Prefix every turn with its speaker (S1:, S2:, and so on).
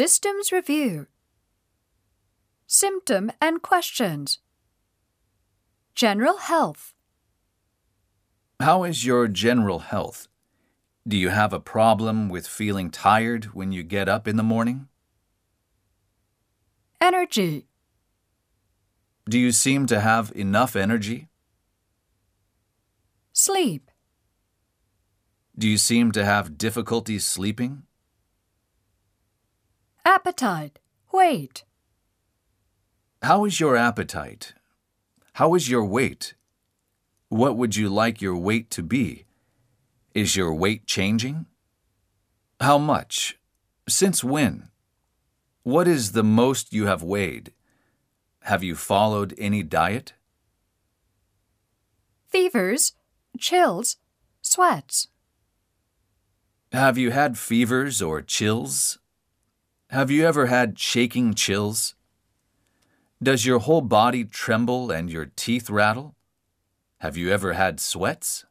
S1: Systems Review Symptom and Questions General Health
S2: How is your general health? Do you have a problem with feeling tired when you get up in the morning?
S1: Energy
S2: Do you seem to have enough energy?
S1: Sleep
S2: Do you seem to have difficulty sleeping?
S1: Appetite Weight
S2: How is your appetite? How is your weight? What would you like your weight to be? Is your weight changing? How much? Since when? What is the most you have weighed? Have you followed any diet?
S1: Fevers Chills Sweats
S2: Have you had fevers or chills? Have you ever had shaking chills? Does your whole body tremble and your teeth rattle? Have you ever had sweats?